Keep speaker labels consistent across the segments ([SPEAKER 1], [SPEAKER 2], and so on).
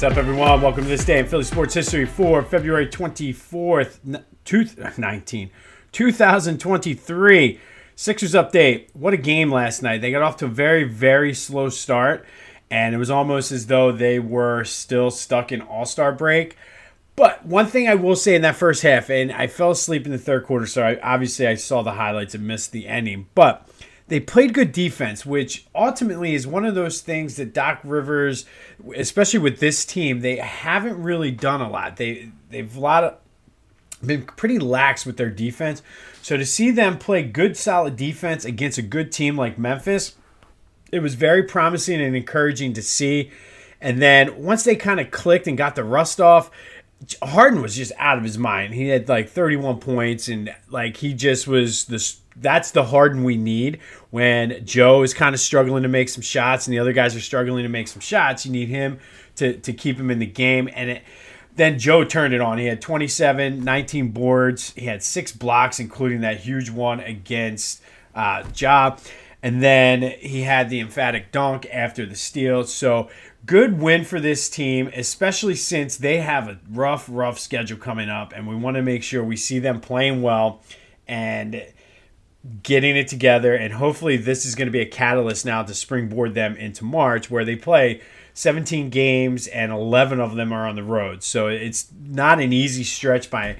[SPEAKER 1] What's up, everyone? Welcome to this day in Philly sports history for February 24th, 19, 2023. Sixers update. What a game last night. They got off to a very, very slow start, and it was almost as though they were still stuck in All Star break. But one thing I will say in that first half, and I fell asleep in the third quarter, so I, obviously I saw the highlights and missed the ending. But they played good defense, which ultimately is one of those things that Doc Rivers, especially with this team, they haven't really done a lot. They they've a lot of been pretty lax with their defense. So to see them play good, solid defense against a good team like Memphis, it was very promising and encouraging to see. And then once they kind of clicked and got the rust off, Harden was just out of his mind. He had like 31 points and like he just was this that's the Harden we need when Joe is kind of struggling to make some shots and the other guys are struggling to make some shots. You need him to to keep him in the game and it, then Joe turned it on. He had 27, 19 boards. He had six blocks, including that huge one against uh, Job. And then he had the emphatic dunk after the steal. So good win for this team, especially since they have a rough, rough schedule coming up, and we want to make sure we see them playing well and getting it together. And hopefully, this is going to be a catalyst now to springboard them into March, where they play 17 games and 11 of them are on the road. So it's not an easy stretch by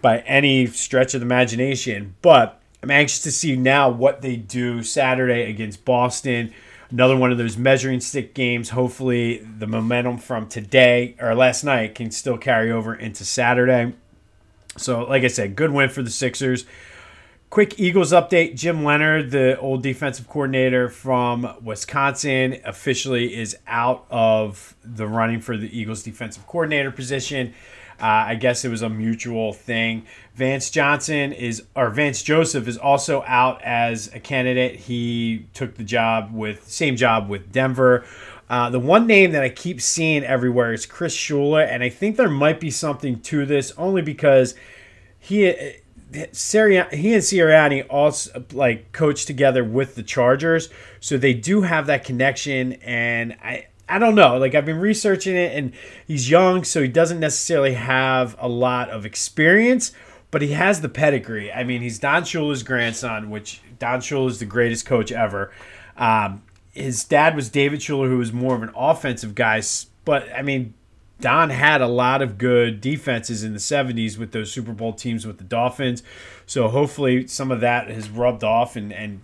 [SPEAKER 1] by any stretch of the imagination, but I'm anxious to see now what they do Saturday against Boston another one of those measuring stick games. Hopefully, the momentum from today or last night can still carry over into Saturday. So, like I said, good win for the Sixers. Quick Eagles update Jim Leonhard, the old defensive coordinator from Wisconsin, officially is out of the running for the Eagles defensive coordinator position. Uh, I guess it was a mutual thing. Vance Johnson is, or Vance Joseph is also out as a candidate. He took the job with, same job with Denver. Uh, the one name that I keep seeing everywhere is Chris Shula, and I think there might be something to this only because he. Sirianni, he and Sirianni also like coach together with the Chargers, so they do have that connection. And I, I don't know. Like I've been researching it, and he's young, so he doesn't necessarily have a lot of experience, but he has the pedigree. I mean, he's Don Shula's grandson, which Don Shula is the greatest coach ever. Um, his dad was David Shula, who was more of an offensive guy, but I mean, Don had a lot of good defenses in the 70s with those Super Bowl teams with the Dolphins. So hopefully some of that has rubbed off and, and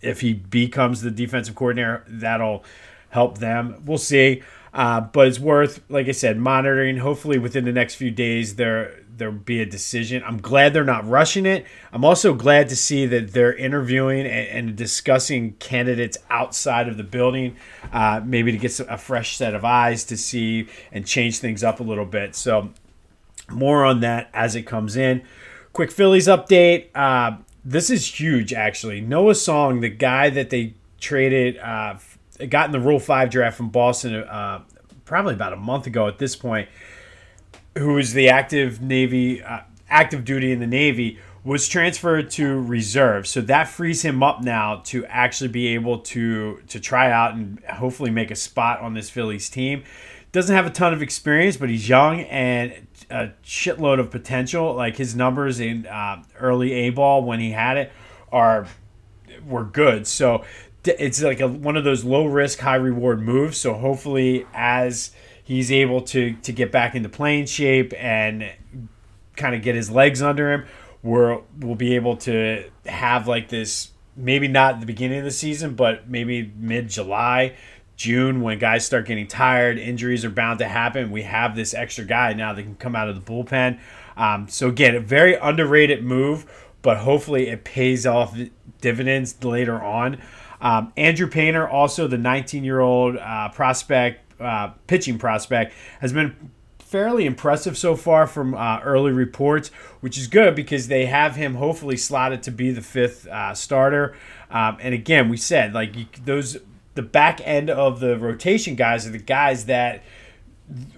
[SPEAKER 1] if he becomes the defensive coordinator, that'll help them. We'll see. Uh, but it's worth, like I said, monitoring. Hopefully, within the next few days, there there'll be a decision. I'm glad they're not rushing it. I'm also glad to see that they're interviewing and, and discussing candidates outside of the building, uh, maybe to get a fresh set of eyes to see and change things up a little bit. So, more on that as it comes in. Quick Phillies update. Uh, this is huge, actually. Noah Song, the guy that they traded uh, got in the Rule 5 draft from Boston uh, probably about a month ago at this point, who was the active Navy, uh, active duty in the Navy, was transferred to reserve. So that frees him up now to actually be able to to try out and hopefully make a spot on this Phillies team. Doesn't have a ton of experience, but he's young and a shitload of potential. Like his numbers in uh, early A ball when he had it are were good. So it's like a, one of those low risk, high reward moves. So hopefully, as he's able to to get back into playing shape and kind of get his legs under him, we're we'll be able to have like this. Maybe not the beginning of the season, but maybe mid July, June, when guys start getting tired, injuries are bound to happen. We have this extra guy now that can come out of the bullpen. Um, so again, a very underrated move, but hopefully it pays off dividends later on. Um, Andrew Painter, also the 19 year old uh, prospect, uh, pitching prospect, has been fairly impressive so far from uh, early reports, which is good because they have him hopefully slotted to be the fifth uh, starter. Um, and again, we said like you, those the back end of the rotation guys are the guys that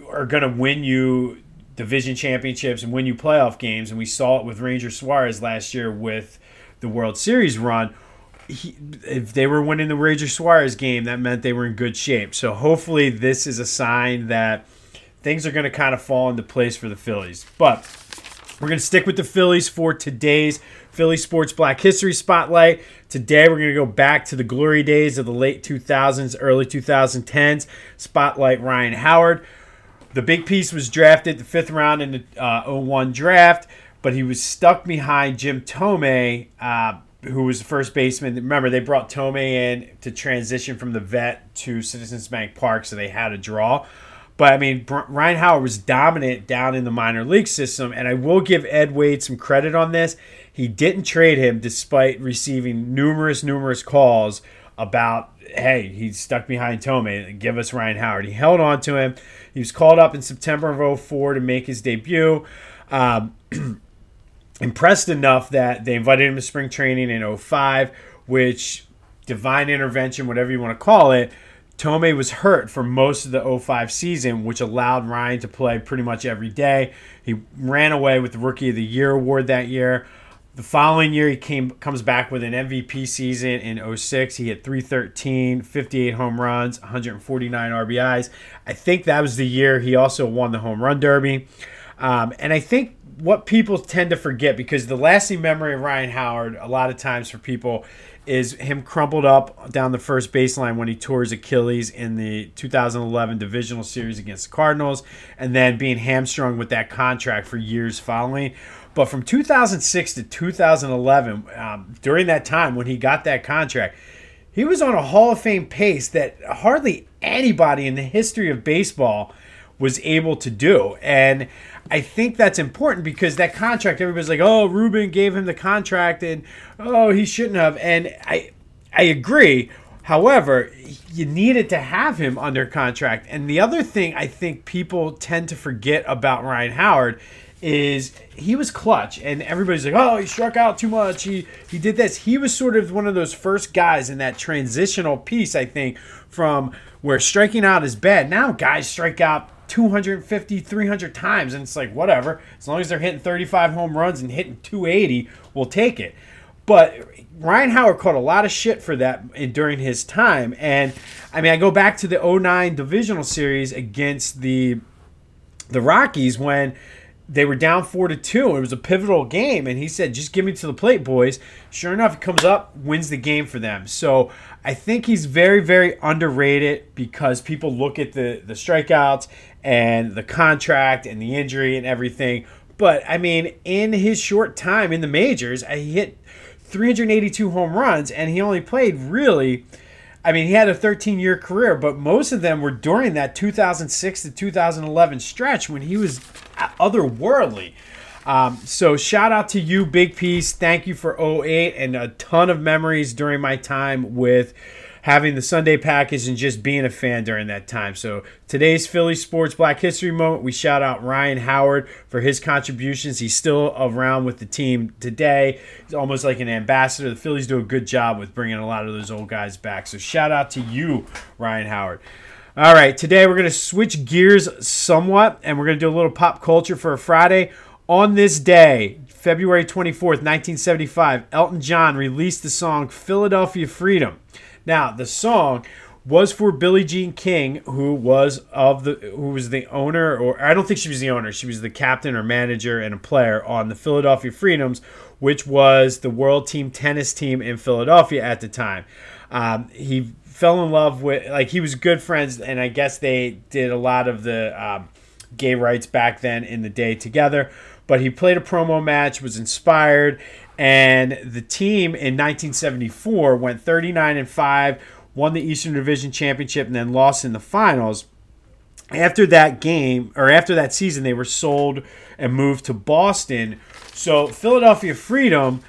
[SPEAKER 1] are going to win you division championships and win you playoff games. And we saw it with Ranger Suarez last year with the World Series run if they were winning the Ranger Suarez game, that meant they were in good shape. So hopefully, this is a sign that things are going to kind of fall into place for the Phillies. But we're going to stick with the Phillies for today's Philly Sports Black History Spotlight. Today, we're going to go back to the glory days of the late 2000s, early 2010s. Spotlight Ryan Howard. The big piece was drafted the fifth round in the uh, 01 draft, but he was stuck behind Jim Thome, uh, who was the first baseman. Remember, they brought Thome in to transition from the vet to Citizens Bank Park, so they had a draw. But I mean, Ryan Howard was dominant down in the minor league system, and I will give Ed Wade some credit on this. He didn't trade him despite receiving numerous, numerous calls about, hey, he's stuck behind Thome. Give us Ryan Howard. He held on to him. He was called up in September of 04 to make his debut. Um, impressed enough that they invited him to spring training in 05, which divine intervention, whatever you want to call it, Thome was hurt for most of the 05 season, which allowed Ryan to play pretty much every day. He ran away with the Rookie of the Year award that year. The following year, he came comes back with an MVP season in 06. He hit 313, 58 home runs, 149 RBIs. I think that was the year he also won the home run derby. Um, and I think what people tend to forget, because the lasting memory of Ryan Howard, a lot of times for people, is him crumpled up down the first baseline when he tore his Achilles in the 2011 divisional series against the Cardinals, and then being hamstrung with that contract for years following. But from 2006 to 2011, um, during that time when he got that contract, he was on a Hall of Fame pace that hardly anybody in the history of baseball was able to do. And I think that's important because that contract, everybody's like, oh, Ruben gave him the contract and oh, he shouldn't have. And I I agree. However, you needed to have him under contract. And the other thing I think people tend to forget about Ryan Howard is he was clutch and everybody's like oh he struck out too much he he did this he was sort of one of those first guys in that transitional piece i think from where striking out is bad now guys strike out 250, 300 times. And it's like, whatever. As long as they're hitting 35 home runs and hitting 280, we'll take it. But Ryan Howard caught a lot of shit for that during his time. And I mean, I go back to the 09 divisional series against the the Rockies when they were down four to two. It was a pivotal game, and he said, "Just give me to the plate, boys." Sure enough, he comes up, wins the game for them. So I think he's very, very underrated because people look at the the strikeouts and the contract and the injury and everything. But I mean, in his short time in the majors, he hit 382 home runs, and he only played really. I mean, he had a 13 year career, but most of them were during that 2006 to 2011 stretch when he was otherworldly. Um, so, shout out to you, Big Piece. Thank you for 08 and a ton of memories during my time with having the Sunday package and just being a fan during that time. So today's Philly Sports Black History Moment, we shout out Ryan Howard for his contributions. He's still around with the team today. He's almost like an ambassador. The Phillies do a good job with bringing a lot of those old guys back. So shout out to you, Ryan Howard. All right, today we're going to switch gears somewhat and we're going to do a little pop culture for a Friday. On this day, February 24th, 1975, Elton John released the song Philadelphia Freedom. Now, the song was for Billie Jean King, who was of the who was the owner, or I don't think she was the owner. She was the captain or manager and a player on the Philadelphia Freedoms, which was the world team tennis team in Philadelphia at the time. Um, he fell in love with like he was good friends, and I guess they did a lot of the um, gay rights back then in the day together. But he played a promo match, was inspired, and the team in 1974 went 39 and 5, won the Eastern Division Championship, and then lost in the finals. After that game, or after that season, they were sold and moved to Boston. So, Philadelphia Freedom,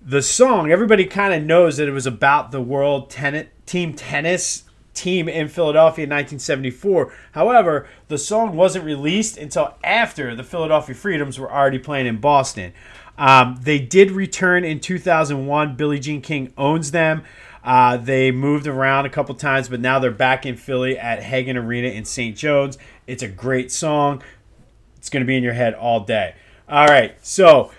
[SPEAKER 1] the song, everybody kind of knows that it was about the world ten- team tennis team in Philadelphia in 1974. However, the song wasn't released until after the Philadelphia Freedoms were already playing in Boston. Um, they did return in 2001. Billie Jean King owns them. Uh, they moved around a couple times, but now they're back in Philly at Hagan Arena in St. Joe's. It's a great song. It's going to be in your head all day. All right, so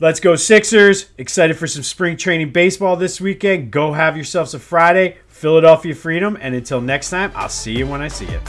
[SPEAKER 1] let's go Sixers. Excited for some spring training baseball this weekend. Go have yourselves a Friday. Philadelphia Freedom. And until next time, I'll see you when I see you.